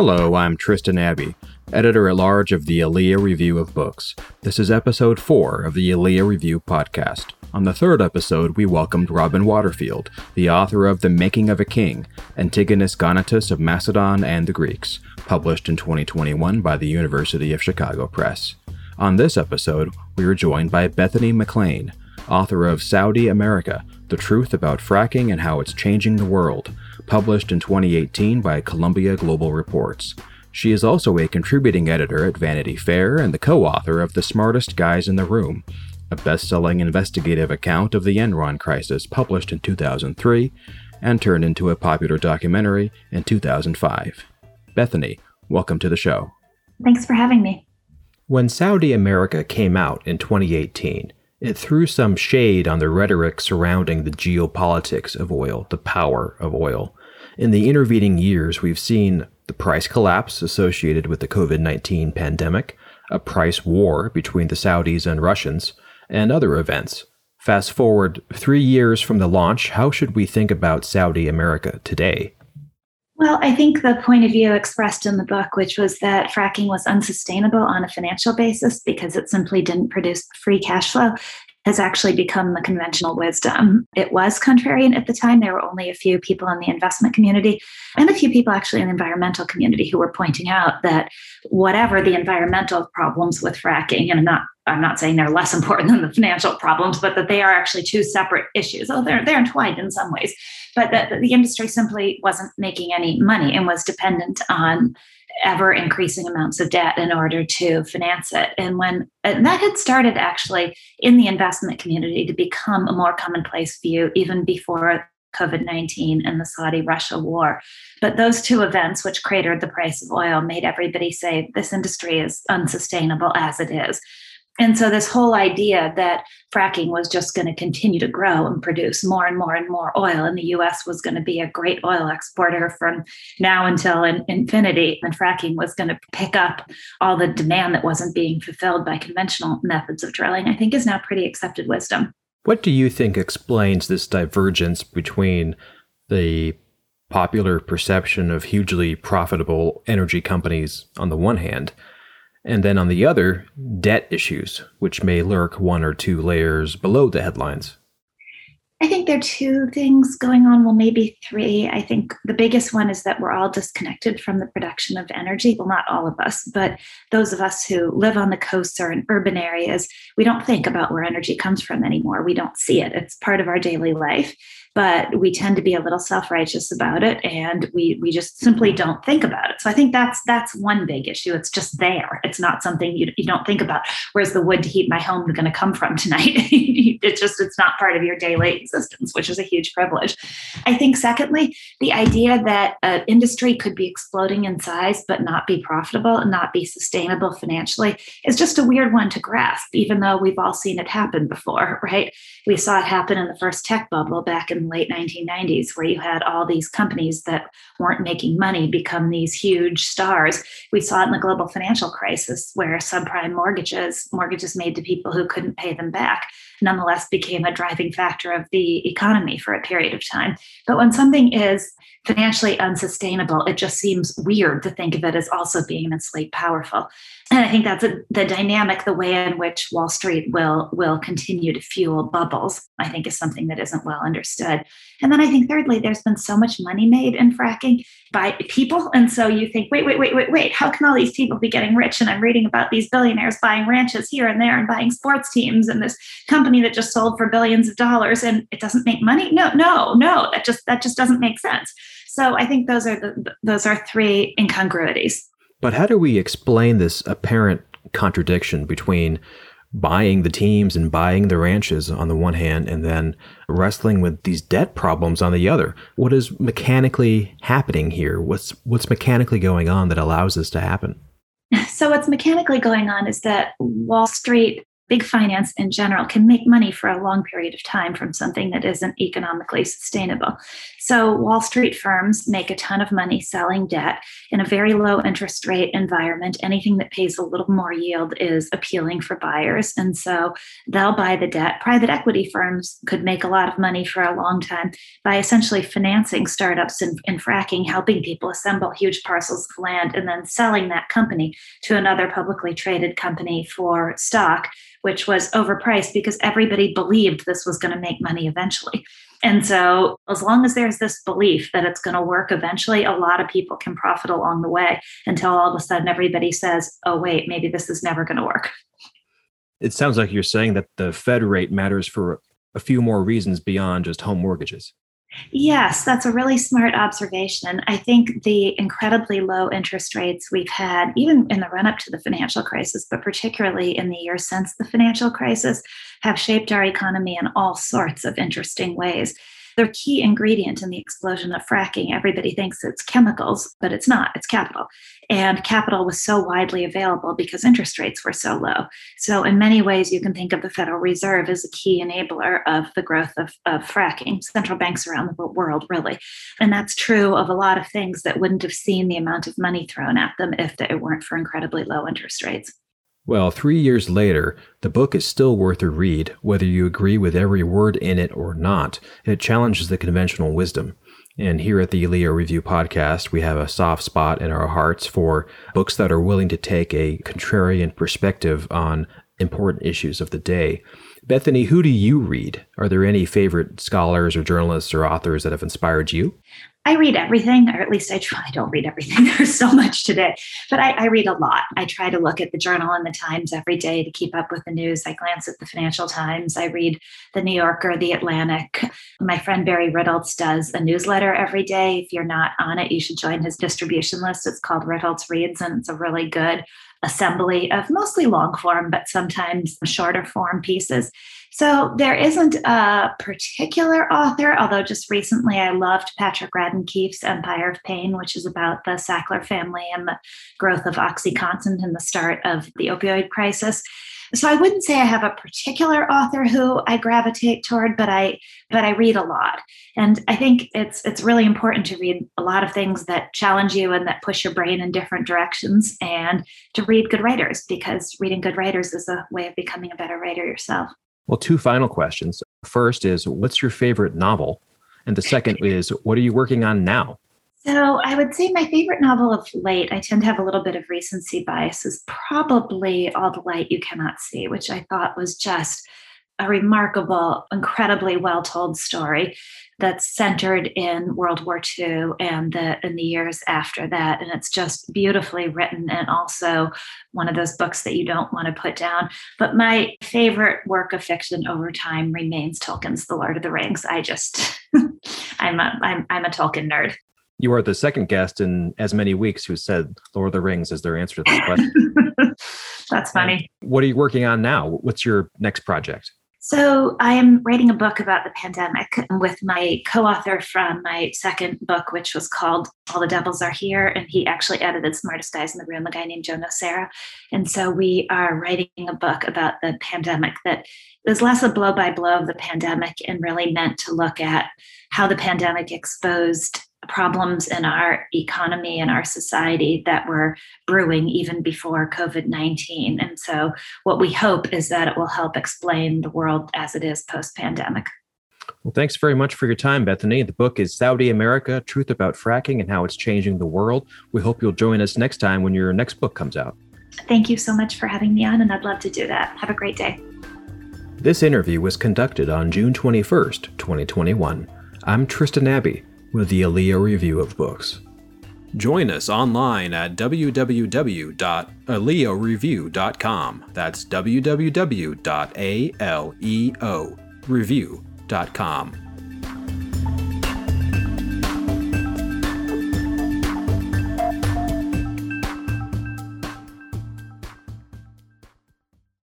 Hello, I'm Tristan Abbey, editor at large of the Aaliyah Review of Books. This is episode 4 of the Aaliyah Review podcast. On the third episode, we welcomed Robin Waterfield, the author of The Making of a King Antigonus Gonatas of Macedon and the Greeks, published in 2021 by the University of Chicago Press. On this episode, we are joined by Bethany McLean, author of Saudi America The Truth About Fracking and How It's Changing the World, published in 2018 by Columbia Global Reports. She is also a contributing editor at Vanity Fair and the co author of The Smartest Guys in the Room, a best selling investigative account of the Enron crisis published in 2003 and turned into a popular documentary in 2005. Bethany, welcome to the show. Thanks for having me. When Saudi America came out in 2018, it threw some shade on the rhetoric surrounding the geopolitics of oil, the power of oil. In the intervening years, we've seen the price collapse associated with the COVID 19 pandemic, a price war between the Saudis and Russians, and other events. Fast forward three years from the launch, how should we think about Saudi America today? Well, I think the point of view expressed in the book, which was that fracking was unsustainable on a financial basis because it simply didn't produce free cash flow, has actually become the conventional wisdom. It was contrarian at the time. There were only a few people in the investment community and a few people actually in the environmental community who were pointing out that whatever the environmental problems with fracking, and I'm not I'm not saying they're less important than the financial problems, but that they are actually two separate issues. Oh, they're they're entwined in some ways, but that the industry simply wasn't making any money and was dependent on ever increasing amounts of debt in order to finance it. And when and that had started actually in the investment community to become a more commonplace view even before COVID 19 and the Saudi Russia war. But those two events, which cratered the price of oil, made everybody say this industry is unsustainable as it is. And so, this whole idea that fracking was just going to continue to grow and produce more and more and more oil, and the US was going to be a great oil exporter from now until in infinity, and fracking was going to pick up all the demand that wasn't being fulfilled by conventional methods of drilling, I think is now pretty accepted wisdom. What do you think explains this divergence between the popular perception of hugely profitable energy companies on the one hand? And then on the other, debt issues, which may lurk one or two layers below the headlines. I think there are two things going on, well, maybe three. I think the biggest one is that we're all disconnected from the production of energy. Well, not all of us, but those of us who live on the coasts or in urban areas, we don't think about where energy comes from anymore. We don't see it, it's part of our daily life but we tend to be a little self-righteous about it and we we just simply don't think about it. So i think that's that's one big issue. It's just there. It's not something you, you don't think about where's the wood to heat my home going to come from tonight. It's just it's not part of your daily existence which is a huge privilege. I think secondly the idea that an industry could be exploding in size but not be profitable and not be sustainable financially is just a weird one to grasp even though we've all seen it happen before right? We saw it happen in the first tech bubble back in late 1990s, where you had all these companies that weren't making money become these huge stars. We saw it in the global financial crisis, where subprime mortgages, mortgages made to people who couldn't pay them back, nonetheless became a driving factor of the economy for a period of time. But when something is financially unsustainable, it just seems weird to think of it as also being immensely powerful. And I think that's a, the dynamic, the way in which Wall Street will will continue to fuel bubbles. I think is something that isn't well understood. And then I think thirdly, there's been so much money made in fracking by people, and so you think, wait, wait, wait, wait, wait, how can all these people be getting rich? And I'm reading about these billionaires buying ranches here and there and buying sports teams, and this company that just sold for billions of dollars, and it doesn't make money. No, no, no, that just that just doesn't make sense. So I think those are the those are three incongruities. But how do we explain this apparent contradiction between buying the teams and buying the ranches on the one hand and then wrestling with these debt problems on the other? What is mechanically happening here? What's what's mechanically going on that allows this to happen? So what's mechanically going on is that Wall Street big finance in general can make money for a long period of time from something that isn't economically sustainable. So, Wall Street firms make a ton of money selling debt in a very low interest rate environment. Anything that pays a little more yield is appealing for buyers. And so they'll buy the debt. Private equity firms could make a lot of money for a long time by essentially financing startups in, in fracking, helping people assemble huge parcels of land, and then selling that company to another publicly traded company for stock which was overpriced because everybody believed this was going to make money eventually. And so, as long as there's this belief that it's going to work eventually, a lot of people can profit along the way until all of a sudden everybody says, oh, wait, maybe this is never going to work. It sounds like you're saying that the Fed rate matters for a few more reasons beyond just home mortgages. Yes, that's a really smart observation. I think the incredibly low interest rates we've had, even in the run up to the financial crisis, but particularly in the years since the financial crisis, have shaped our economy in all sorts of interesting ways the key ingredient in the explosion of fracking. Everybody thinks it's chemicals, but it's not, it's capital. And capital was so widely available because interest rates were so low. So, in many ways, you can think of the Federal Reserve as a key enabler of the growth of, of fracking, central banks around the world, really. And that's true of a lot of things that wouldn't have seen the amount of money thrown at them if it weren't for incredibly low interest rates. Well, three years later, the book is still worth a read, whether you agree with every word in it or not. It challenges the conventional wisdom. And here at the Aleo Review podcast, we have a soft spot in our hearts for books that are willing to take a contrarian perspective on important issues of the day. Bethany, who do you read? Are there any favorite scholars or journalists or authors that have inspired you? I read everything, or at least I try. I don't read everything. There's so much today, but I, I, read a lot. I try to look at the Journal and the Times every day to keep up with the news. I glance at the Financial Times. I read the New Yorker, the Atlantic. My friend Barry Ritholtz does a newsletter every day. If you're not on it, you should join his distribution list. It's called Ritholtz Reads, and it's a really good assembly of mostly long form, but sometimes shorter form pieces. So there isn't a particular author, although just recently I loved Patrick Radden Keefe's Empire of Pain, which is about the Sackler family and the growth of OxyContin and the start of the opioid crisis. So I wouldn't say I have a particular author who I gravitate toward, but I but I read a lot. And I think it's it's really important to read a lot of things that challenge you and that push your brain in different directions and to read good writers because reading good writers is a way of becoming a better writer yourself. Well, two final questions. First is what's your favorite novel? And the second is what are you working on now? So, I would say my favorite novel of late, I tend to have a little bit of recency bias, is probably All the Light You Cannot See, which I thought was just a remarkable, incredibly well told story that's centered in World War II and the in the years after that. And it's just beautifully written and also one of those books that you don't want to put down. But my favorite work of fiction over time remains Tolkien's The Lord of the Rings. I just I'm a I'm I'm a Tolkien nerd. You are the second guest in as many weeks who said Lord of the Rings as their answer to this question. That's funny. And what are you working on now? What's your next project? So, I am writing a book about the pandemic with my co author from my second book, which was called All the Devils Are Here. And he actually edited Smartest Guys in the Room, a guy named Joe Nocera. And so, we are writing a book about the pandemic that is less a blow by blow of the pandemic and really meant to look at how the pandemic exposed problems in our economy and our society that were brewing even before COVID 19. And so, what we hope is that it will help explain the world as it is post pandemic. Well, thanks very much for your time, Bethany. The book is Saudi America Truth About Fracking and How It's Changing the World. We hope you'll join us next time when your next book comes out. Thank you so much for having me on, and I'd love to do that. Have a great day. This interview was conducted on June 21st, 2021. I'm Tristan Abbey with the Aleo Review of Books. Join us online at www.aleoreview.com. That's www.aleoreview.com.